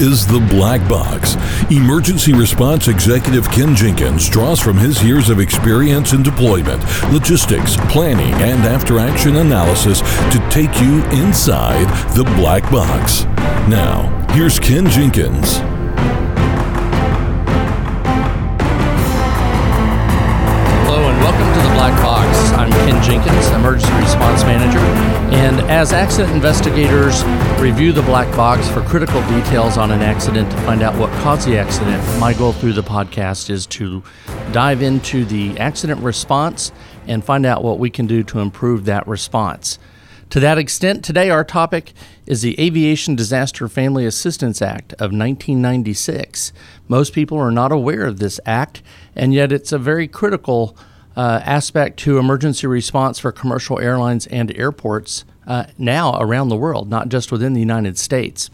Is the Black Box. Emergency Response Executive Ken Jenkins draws from his years of experience in deployment, logistics, planning, and after action analysis to take you inside the Black Box. Now, here's Ken Jenkins. As accident investigators review the black box for critical details on an accident to find out what caused the accident, my goal through the podcast is to dive into the accident response and find out what we can do to improve that response. To that extent, today our topic is the Aviation Disaster Family Assistance Act of 1996. Most people are not aware of this act, and yet it's a very critical uh, aspect to emergency response for commercial airlines and airports uh, now around the world, not just within the United States.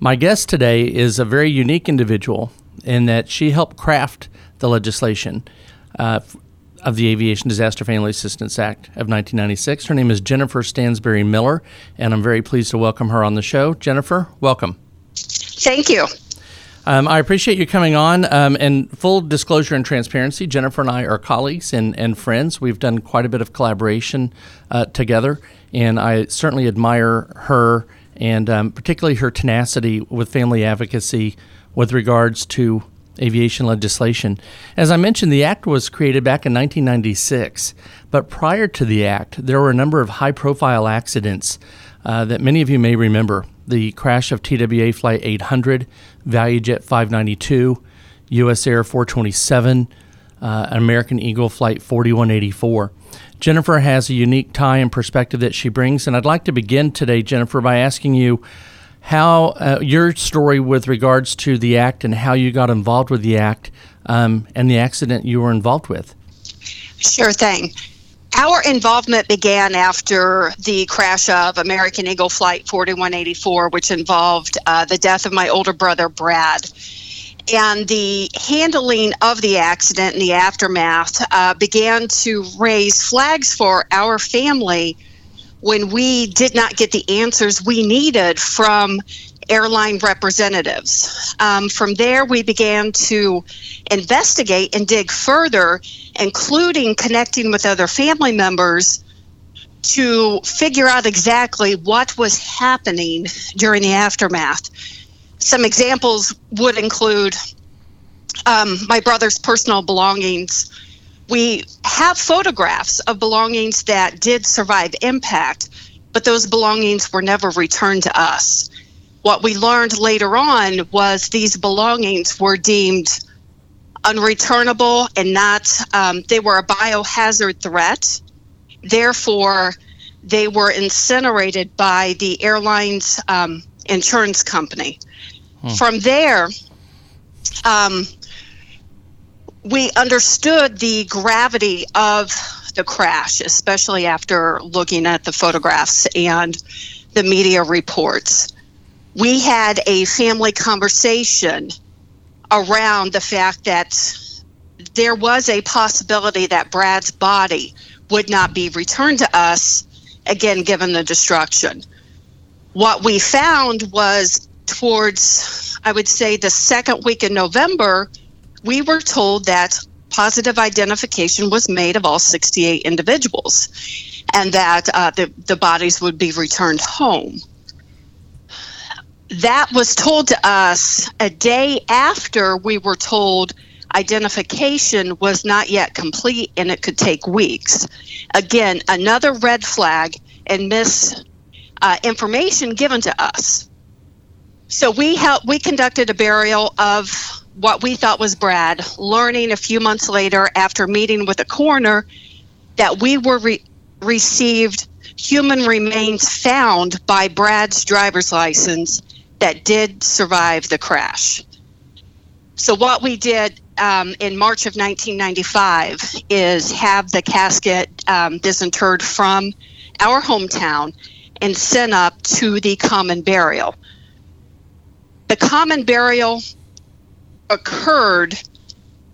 My guest today is a very unique individual in that she helped craft the legislation uh, of the Aviation Disaster Family Assistance Act of 1996. Her name is Jennifer Stansberry Miller, and I'm very pleased to welcome her on the show. Jennifer, welcome. Thank you. Um, I appreciate you coming on. Um, and full disclosure and transparency, Jennifer and I are colleagues and, and friends. We've done quite a bit of collaboration uh, together, and I certainly admire her and um, particularly her tenacity with family advocacy with regards to aviation legislation. As I mentioned, the Act was created back in 1996, but prior to the Act, there were a number of high profile accidents uh, that many of you may remember the crash of TWA Flight 800, ValueJet 592, US Air 427, uh, American Eagle Flight 4184. Jennifer has a unique tie and perspective that she brings, and I'd like to begin today, Jennifer, by asking you how uh, your story with regards to the act and how you got involved with the act um, and the accident you were involved with. Sure thing. Our involvement began after the crash of American Eagle Flight 4184, which involved uh, the death of my older brother, Brad. And the handling of the accident and the aftermath uh, began to raise flags for our family when we did not get the answers we needed from airline representatives. Um, from there, we began to investigate and dig further, including connecting with other family members to figure out exactly what was happening during the aftermath. Some examples would include um, my brother's personal belongings. We have photographs of belongings that did survive impact, but those belongings were never returned to us. What we learned later on was these belongings were deemed unreturnable and not, um, they were a biohazard threat. Therefore, they were incinerated by the airline's um, insurance company. Hmm. From there, um, we understood the gravity of the crash, especially after looking at the photographs and the media reports we had a family conversation around the fact that there was a possibility that Brad's body would not be returned to us, again, given the destruction. What we found was towards, I would say, the second week in November, we were told that positive identification was made of all 68 individuals and that uh, the, the bodies would be returned home that was told to us a day after we were told identification was not yet complete and it could take weeks. Again, another red flag and misinformation uh, given to us. So we helped, we conducted a burial of what we thought was Brad, learning a few months later after meeting with a coroner that we were re- received human remains found by Brad's driver's license that did survive the crash. So, what we did um, in March of 1995 is have the casket um, disinterred from our hometown and sent up to the common burial. The common burial occurred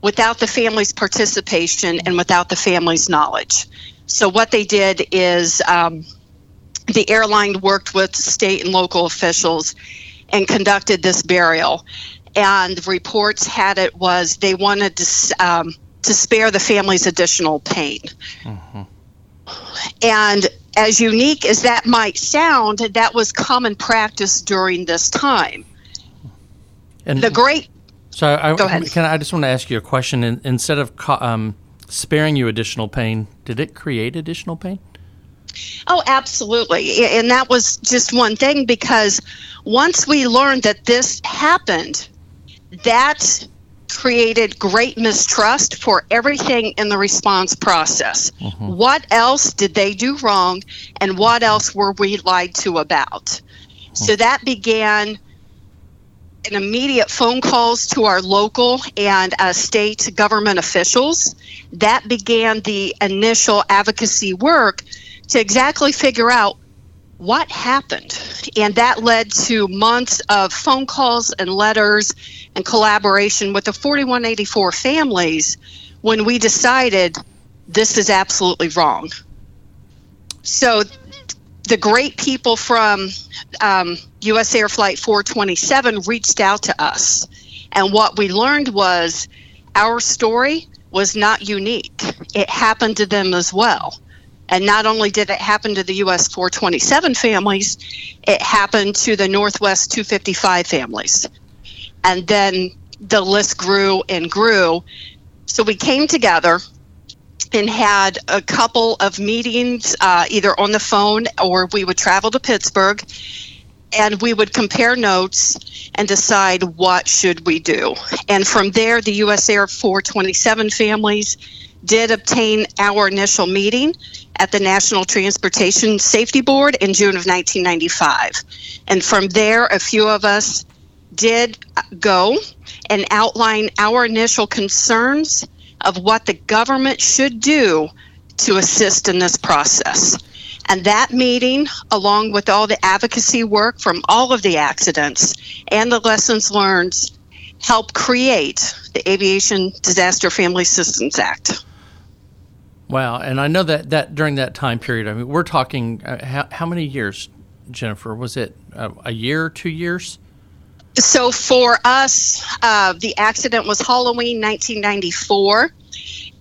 without the family's participation and without the family's knowledge. So, what they did is um, the airline worked with state and local officials and conducted this burial. And reports had it was they wanted to um, to spare the families additional pain. Mm-hmm. And as unique as that might sound, that was common practice during this time. And the great. So I, go ahead. Can I, I just want to ask you a question? In, instead of um, sparing you additional pain, did it create additional pain? Oh, absolutely. And that was just one thing because once we learned that this happened, that created great mistrust for everything in the response process. Mm-hmm. What else did they do wrong and what else were we lied to about? Mm-hmm. So that began an immediate phone calls to our local and uh, state government officials. That began the initial advocacy work to exactly figure out what happened. And that led to months of phone calls and letters and collaboration with the 4184 families when we decided this is absolutely wrong. So the great people from um, US Air Flight 427 reached out to us. And what we learned was our story was not unique, it happened to them as well. And not only did it happen to the US 427 families, it happened to the Northwest 255 families. And then the list grew and grew. So we came together and had a couple of meetings, uh, either on the phone or we would travel to Pittsburgh and we would compare notes and decide what should we do. And from there, the U.S. Air 427 families did obtain our initial meeting at the National Transportation Safety Board in June of 1995. And from there, a few of us did go and outline our initial concerns of what the government should do to assist in this process. And that meeting, along with all the advocacy work from all of the accidents and the lessons learned, helped create the Aviation Disaster Family Assistance Act. Wow, and I know that, that during that time period, I mean, we're talking uh, how, how many years, Jennifer? Was it uh, a year, two years? So for us, uh, the accident was Halloween 1994,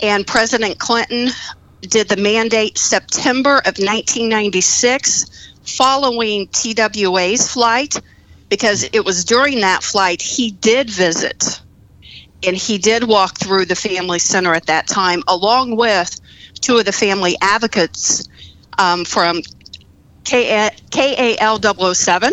and President Clinton did the mandate September of 1996 following TWA's flight because it was during that flight he did visit and he did walk through the family center at that time along with two of the family advocates um, from KAL 007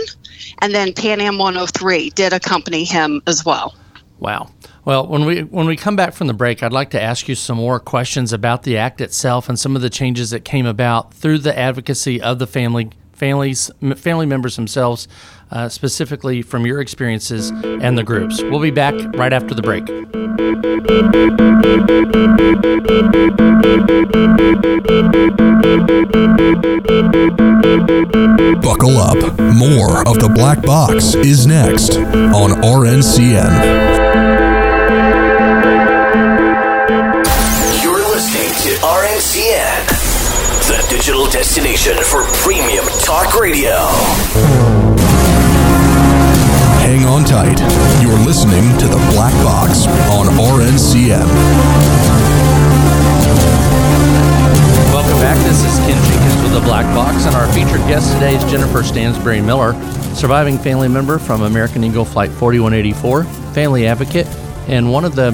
and then Pan Am 103 did accompany him as well. Wow. Well, when we when we come back from the break, I'd like to ask you some more questions about the act itself and some of the changes that came about through the advocacy of the family families family members themselves, uh, specifically from your experiences and the groups. We'll be back right after the break. Buckle up. More of the Black Box is next on RNCN. Digital destination for premium talk radio. Hang on tight. You're listening to the Black Box on RNCN. Welcome back. This is Ken Jenkins with the Black Box, and our featured guest today is Jennifer Stansberry Miller, surviving family member from American Eagle Flight 4184, family advocate, and one of the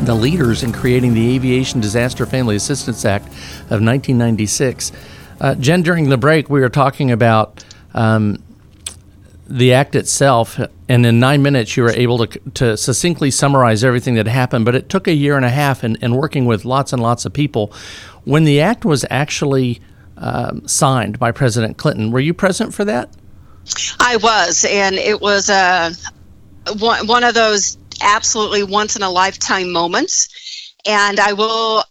the leaders in creating the Aviation Disaster Family Assistance Act of 1996. Uh, Jen, during the break, we were talking about um, the act itself, and in nine minutes, you were able to, to succinctly summarize everything that happened. But it took a year and a half, and, and working with lots and lots of people. When the act was actually um, signed by President Clinton, were you present for that? I was, and it was uh, one, one of those absolutely once in a lifetime moments. And I will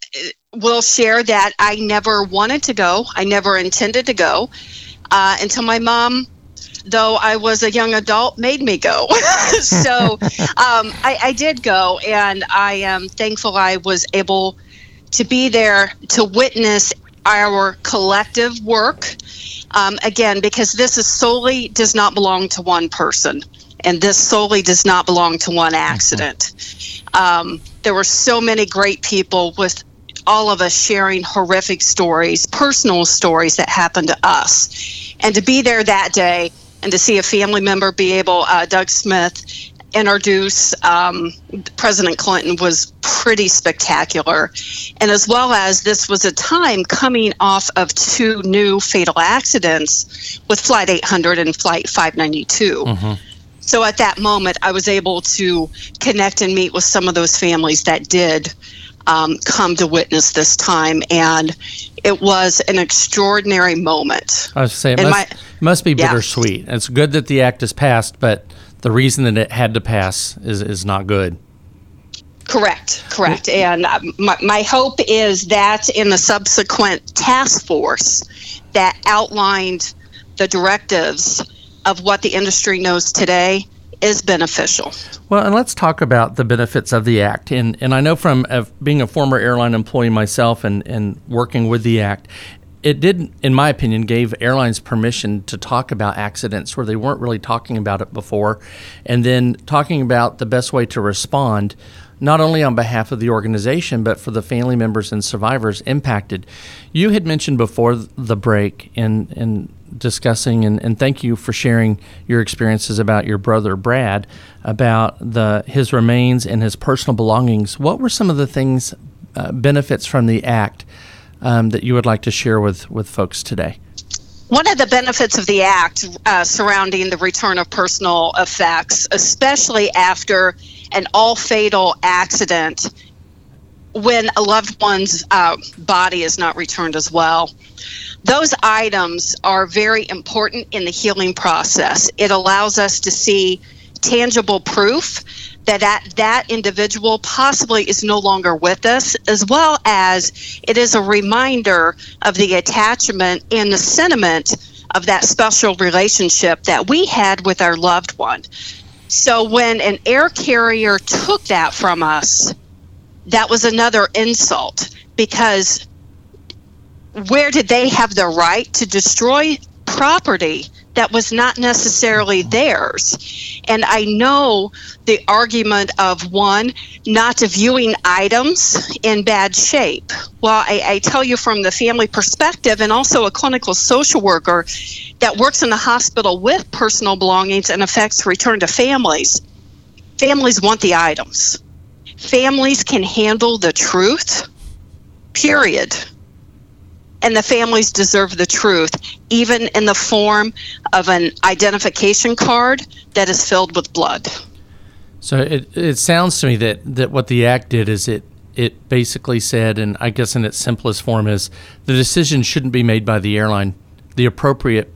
will share that I never wanted to go. I never intended to go uh, until my mom though I was a young adult, made me go. so um, I, I, did go, and I am thankful I was able to be there to witness our collective work. Um, again, because this is solely does not belong to one person, and this solely does not belong to one accident. Um, there were so many great people with all of us sharing horrific stories, personal stories that happened to us, and to be there that day and to see a family member be able, uh, Doug Smith, introduce um, President Clinton was pretty spectacular. And as well as this was a time coming off of two new fatal accidents with Flight 800 and Flight 592. Mm-hmm. So at that moment, I was able to connect and meet with some of those families that did um, come to witness this time. And it was an extraordinary moment. I was saying, it must, my, must be bittersweet. Yeah. It's good that the act is passed, but the reason that it had to pass is, is not good. Correct, correct. And uh, my, my hope is that in the subsequent task force that outlined the directives of what the industry knows today is beneficial. Well, and let's talk about the benefits of the Act. And, and I know from uh, being a former airline employee myself and, and working with the Act, it did, in my opinion, gave airlines permission to talk about accidents where they weren't really talking about it before, and then talking about the best way to respond, not only on behalf of the organization, but for the family members and survivors impacted. You had mentioned before the break and, in discussing, and, and thank you for sharing your experiences about your brother Brad, about the his remains and his personal belongings. What were some of the things, uh, benefits from the act? um, that you would like to share with, with folks today? One of the benefits of the act uh, surrounding the return of personal effects, especially after an all fatal accident, when a loved one's uh, body is not returned as well. Those items are very important in the healing process. It allows us to see tangible proof that, that that individual possibly is no longer with us, as well as it is a reminder of the attachment and the sentiment of that special relationship that we had with our loved one. So when an air carrier took that from us, that was another insult because where did they have the right to destroy property that was not necessarily theirs. And I know the argument of one, not viewing items in bad shape. Well, I, I, tell you from the family perspective, and also a clinical social worker that works in the hospital with personal belongings and affects return to families, families want the items. Families can handle the truth, period and the families deserve the truth, even in the form of an identification card that is filled with blood. So it, it sounds to me that, that what the act did is it it basically said, and I guess in its simplest form is the decision shouldn't be made by the airline. The appropriate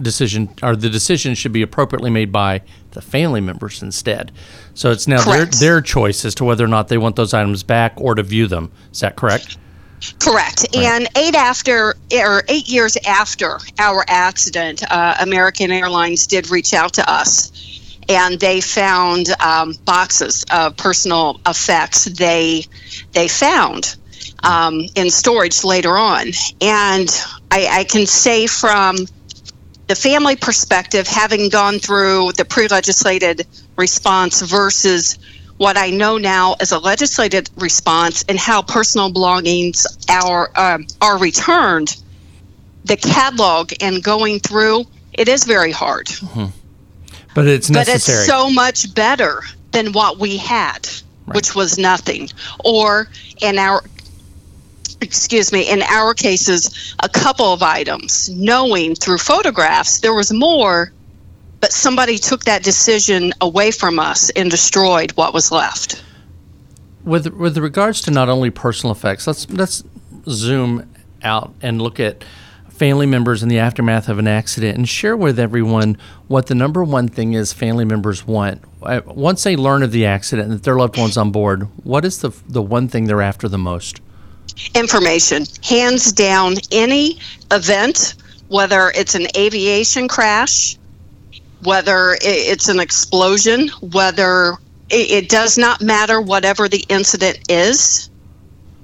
decision or the decision should be appropriately made by the family members instead. So it's now their their choice as to whether or not they want those items back or to view them. Is that correct? Correct. Right. And eight after or eight years after our accident, uh, American Airlines did reach out to us, and they found um, boxes of personal effects. They they found um, in storage later on, and I, I can say from the family perspective, having gone through the pre-legislated response versus what I know now as a legislated response and how personal belongings are um, are returned, the catalog and going through it is very hard. Mm-hmm. But it's necessary. But it's so much better than what we had, right. which was nothing. Or in our excuse me, in our cases, a couple of items, knowing through photographs there was more but somebody took that decision away from us and destroyed what was left. With with regards to not only personal effects, let's let's zoom out and look at family members in the aftermath of an accident and share with everyone what the number one thing is family members want. Uh, once they learn of the accident and that their loved one's on board, what is the the one thing they're after the most? Information. Hands down, any event, whether it's an aviation crash, whether it's an explosion, whether it does not matter whatever the incident is.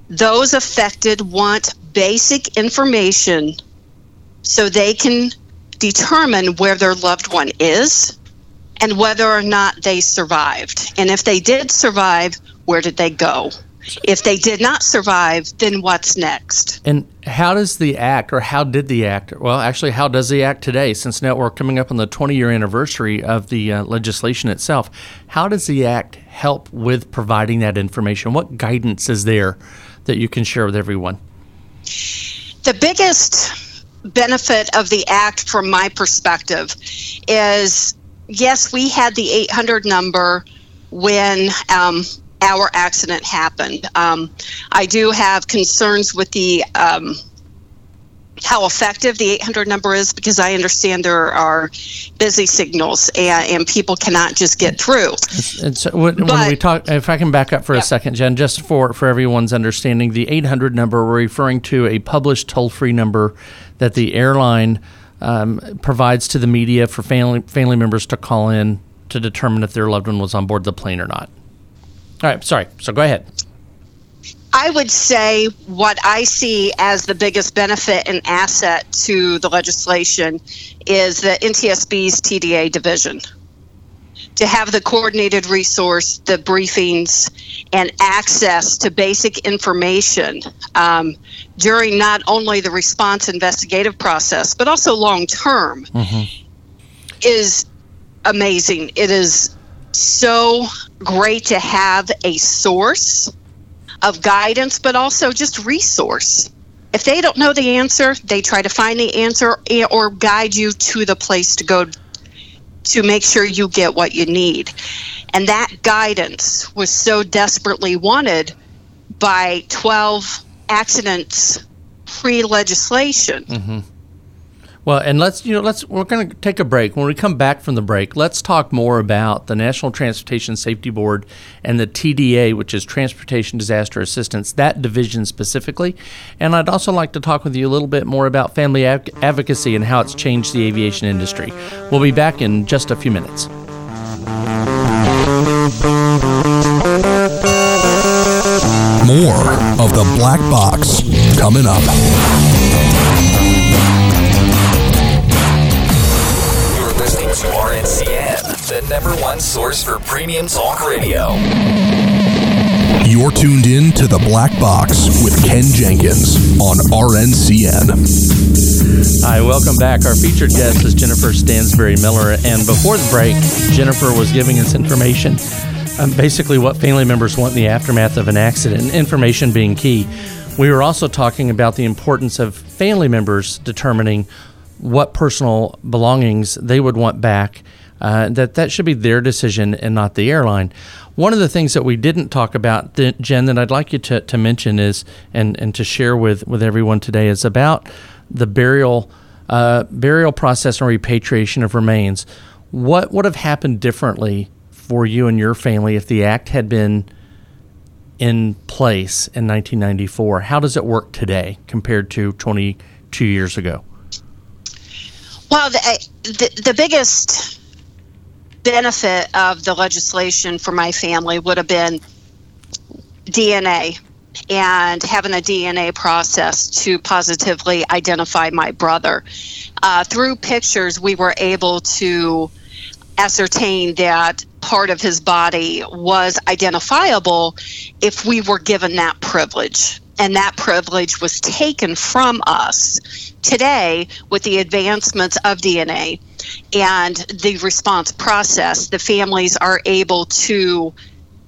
those affected want basic information so they can determine where their loved one is and whether or not they survived. And if they did survive, where did they go? If they did not survive, then what's next? And how does the act, or how did the act, well, actually, how does the act today, since now we're coming up on the 20 year anniversary of the uh, legislation itself, how does the act help with providing that information? What guidance is there that you can share with everyone? The biggest benefit of the act, from my perspective, is yes, we had the 800 number when um, our accident happened. Um, I do have concerns with the um, how effective the 800 number is because I understand there are busy signals and, and people cannot just get through. When, but, when, we talk, if I can back up for yeah. a second, Jen, just for, for everyone's understanding, the 800 number, we're referring to a published toll free number that the airline um, provides to the media for family, family members to call in to determine if their loved one was on board the plane or not. All right, sorry. So go ahead. I would say what I see as the biggest benefit and asset to the legislation is the NTSB's TDA division. To have the coordinated resource, the briefings, and access to basic information um, during not only the response investigative process, but also long term mm-hmm. is amazing. It is so great to have a source of guidance, but also just resource. If they don't know the answer, they try to find the answer or guide you to the place to go to make sure you get what you need. And that guidance was so desperately wanted by 12 accidents pre legislation. Mm-hmm. Well, and let's you know let's we're going to take a break. When we come back from the break, let's talk more about the National Transportation Safety Board and the TDA, which is Transportation Disaster Assistance, that division specifically. And I'd also like to talk with you a little bit more about family advocacy and how it's changed the aviation industry. We'll be back in just a few minutes. More of the Black Box coming up. Number one source for premium talk radio. You're tuned in to the Black Box with Ken Jenkins on RNCN. Hi, welcome back. Our featured guest is Jennifer Stansberry Miller. And before the break, Jennifer was giving us information um, basically what family members want in the aftermath of an accident, information being key. We were also talking about the importance of family members determining what personal belongings they would want back uh, that that should be their decision and not the airline. One of the things that we didn't talk about, Jen, that I'd like you to, to mention is and, and to share with, with everyone today is about the burial uh, burial process and repatriation of remains. What would have happened differently for you and your family if the act had been in place in 1994? How does it work today compared to 22 years ago? Well, the, the, the biggest benefit of the legislation for my family would have been DNA and having a DNA process to positively identify my brother. Uh, through pictures, we were able to ascertain that part of his body was identifiable if we were given that privilege. And that privilege was taken from us today with the advancements of DNA and the response process, the families are able to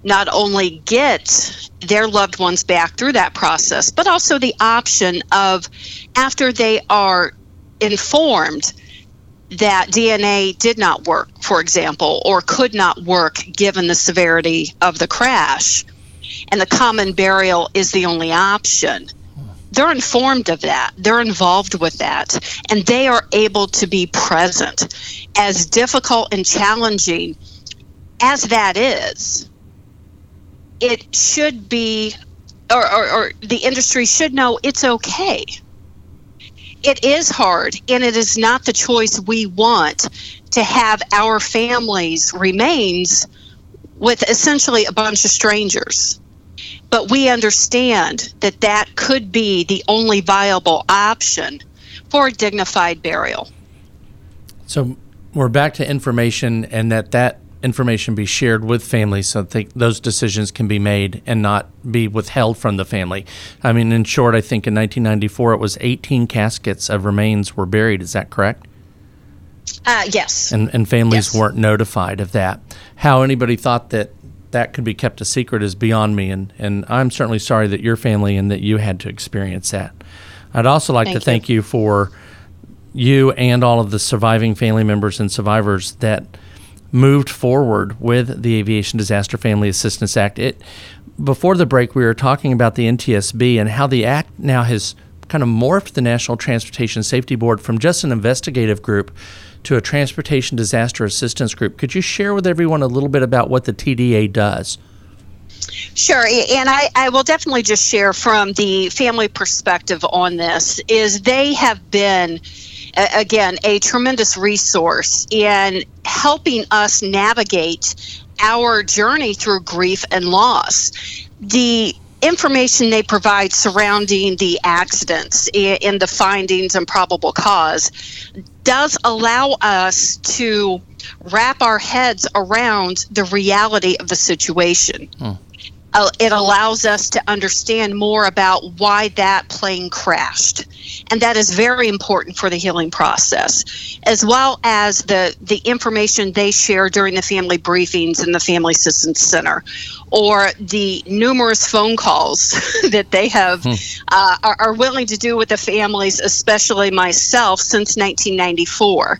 not only get their loved ones back through that process, but also the option of after they are informed that DNA did not work, for example, or could not work given the severity of the crash, and the common burial is the only option they're informed of that. They're involved with that. And they are able to be present. As difficult and challenging as that is, it should be, or, or, or the industry should know it's okay. It is hard, and it is not the choice we want to have our families' remains with essentially a bunch of strangers but we understand that that could be the only viable option for dignified burial. So we're back to information and that that information be shared with families so that those decisions can be made and not be withheld from the family. I mean, in short, I think in 1994 it was 18 caskets of remains were buried. Is that correct? Uh, yes. And, and families yes. weren't notified of that. How anybody thought that that could be kept a secret is beyond me. And, and I'm certainly sorry that your family and that you had to experience that. I'd also like thank to thank you. you for you and all of the surviving family members and survivors that moved forward with the Aviation Disaster Family Assistance Act. It before the break we were talking about the NTSB and how the act now has kind of morphed the National Transportation Safety Board from just an investigative group to a transportation disaster assistance group. Could you share with everyone a little bit about what the TDA does? Sure, and I, I will definitely just share from the family perspective on this is they have been again a tremendous resource in helping us navigate our journey through grief and loss. The information they provide surrounding the accidents and the findings and probable cause does allow us to wrap our heads around the reality of the situation. Hmm. Uh, it allows us to understand more about why that plane crashed. And that is very important for the healing process, as well as the, the information they share during the family briefings in the Family Assistance Center or the numerous phone calls that they have hmm. uh, are, are willing to do with the families, especially myself, since 1994.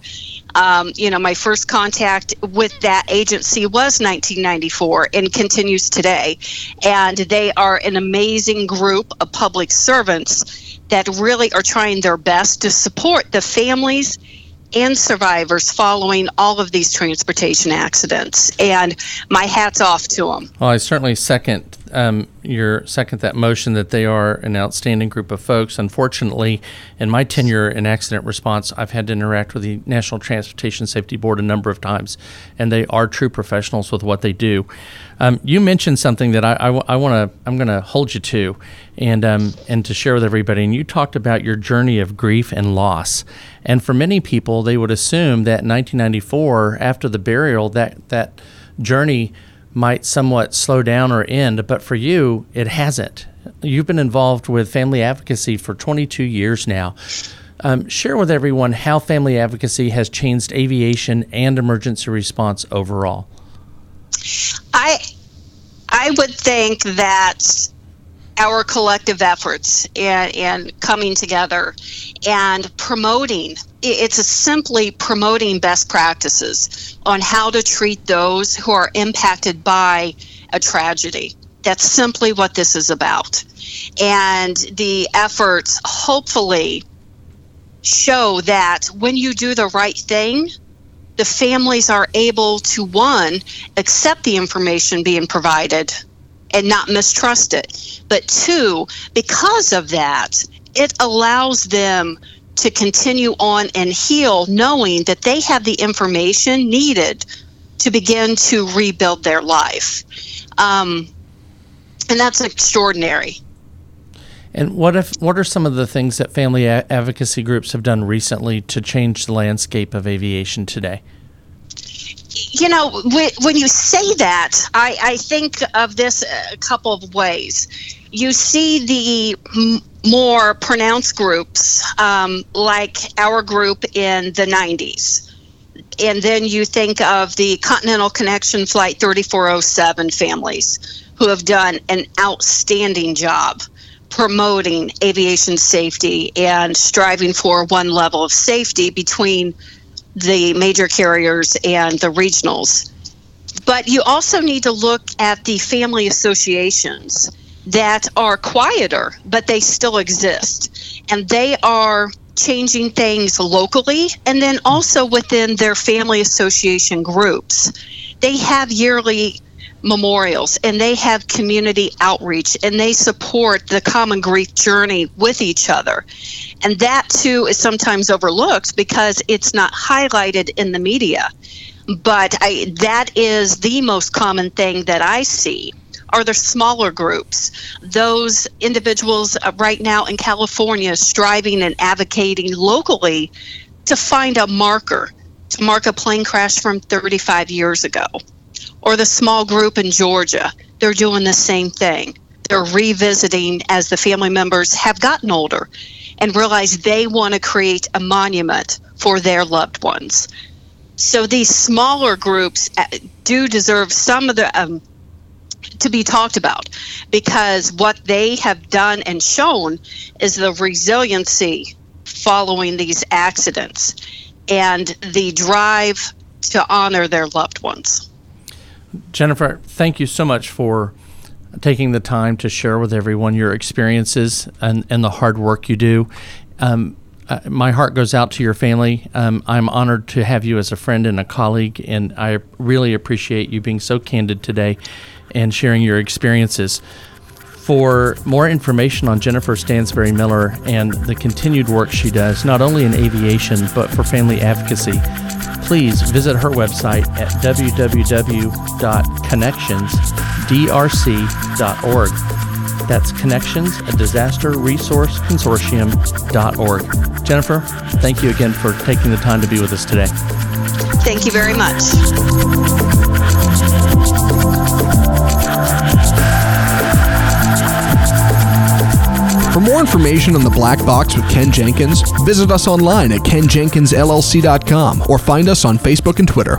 Um, you know, my first contact with that agency was 1994 and continues today. And they are an amazing group of public servants that really are trying their best to support the families and survivors following all of these transportation accidents. And my hat's off to them. Well, I certainly second um, your second that motion that they are an outstanding group of folks. Unfortunately, in my tenure in accident response, I've had to interact with the National Transportation Safety Board a number of times, and they are true professionals with what they do. Um, you mentioned something that I, I, I want to I'm going to hold you to, and um, and to share with everybody. And you talked about your journey of grief and loss, and for many people, they would assume that in 1994, after the burial, that that journey might somewhat slow down or end, but for you, it hasn't. You've been involved with family advocacy for 22 years now. Um, share with everyone how family advocacy has changed aviation and emergency response overall. I I would think that our collective efforts and, and coming together and promoting it's simply promoting best practices on how to treat those who are impacted by a tragedy that's simply what this is about and the efforts hopefully show that when you do the right thing the families are able to one accept the information being provided and not mistrust it. But two, because of that, it allows them to continue on and heal knowing that they have the information needed to begin to rebuild their life. Um, and that's extraordinary. And what if what are some of the things that family a- advocacy groups have done recently to change the landscape of aviation today? you know, when you say that, I, I think of this a couple of ways. You see the more pronounced groups, um, like our group in the 90s. And then you think of the Continental Connection Flight 3407 families who have done an outstanding job promoting aviation safety and striving for one level of safety between the major carriers and the regionals. But you also need to look at the family associations that are quieter, but they still exist. And they are changing things locally and then also within their family association groups. They have yearly memorials and they have community outreach and they support the common grief journey with each other. And that too is sometimes overlooked because it's not highlighted in the media. But I, that is the most common thing that I see are the smaller groups, those individuals uh, right now in California striving and advocating locally to find a marker to mark a plane crash from 35 years ago. Or the small group in Georgia, they're doing the same thing. They're revisiting as the family members have gotten older and realize they want to create a monument for their loved ones. So these smaller groups uh, do deserve some of the um, to be talked about because what they have done and shown is the resiliency following these accidents and the drive to honor their loved ones. Jennifer, thank you so much for taking the time to share with everyone your experiences and, and the hard work you do. Um, uh, my heart goes out to your family. Um, I'm honored to have you as a friend and a colleague, and I really appreciate you being so candid today and sharing your experiences. For more information on Jennifer Stansberry Miller and the continued work she does, not only in aviation but for family advocacy, please visit her website at www.connectionsdrc.org. That's Connections, a disaster resource consortium.org. Jennifer, thank you again for taking the time to be with us today. Thank you very much. For more information on the Black Box with Ken Jenkins, visit us online at kenjenkinsllc.com or find us on Facebook and Twitter.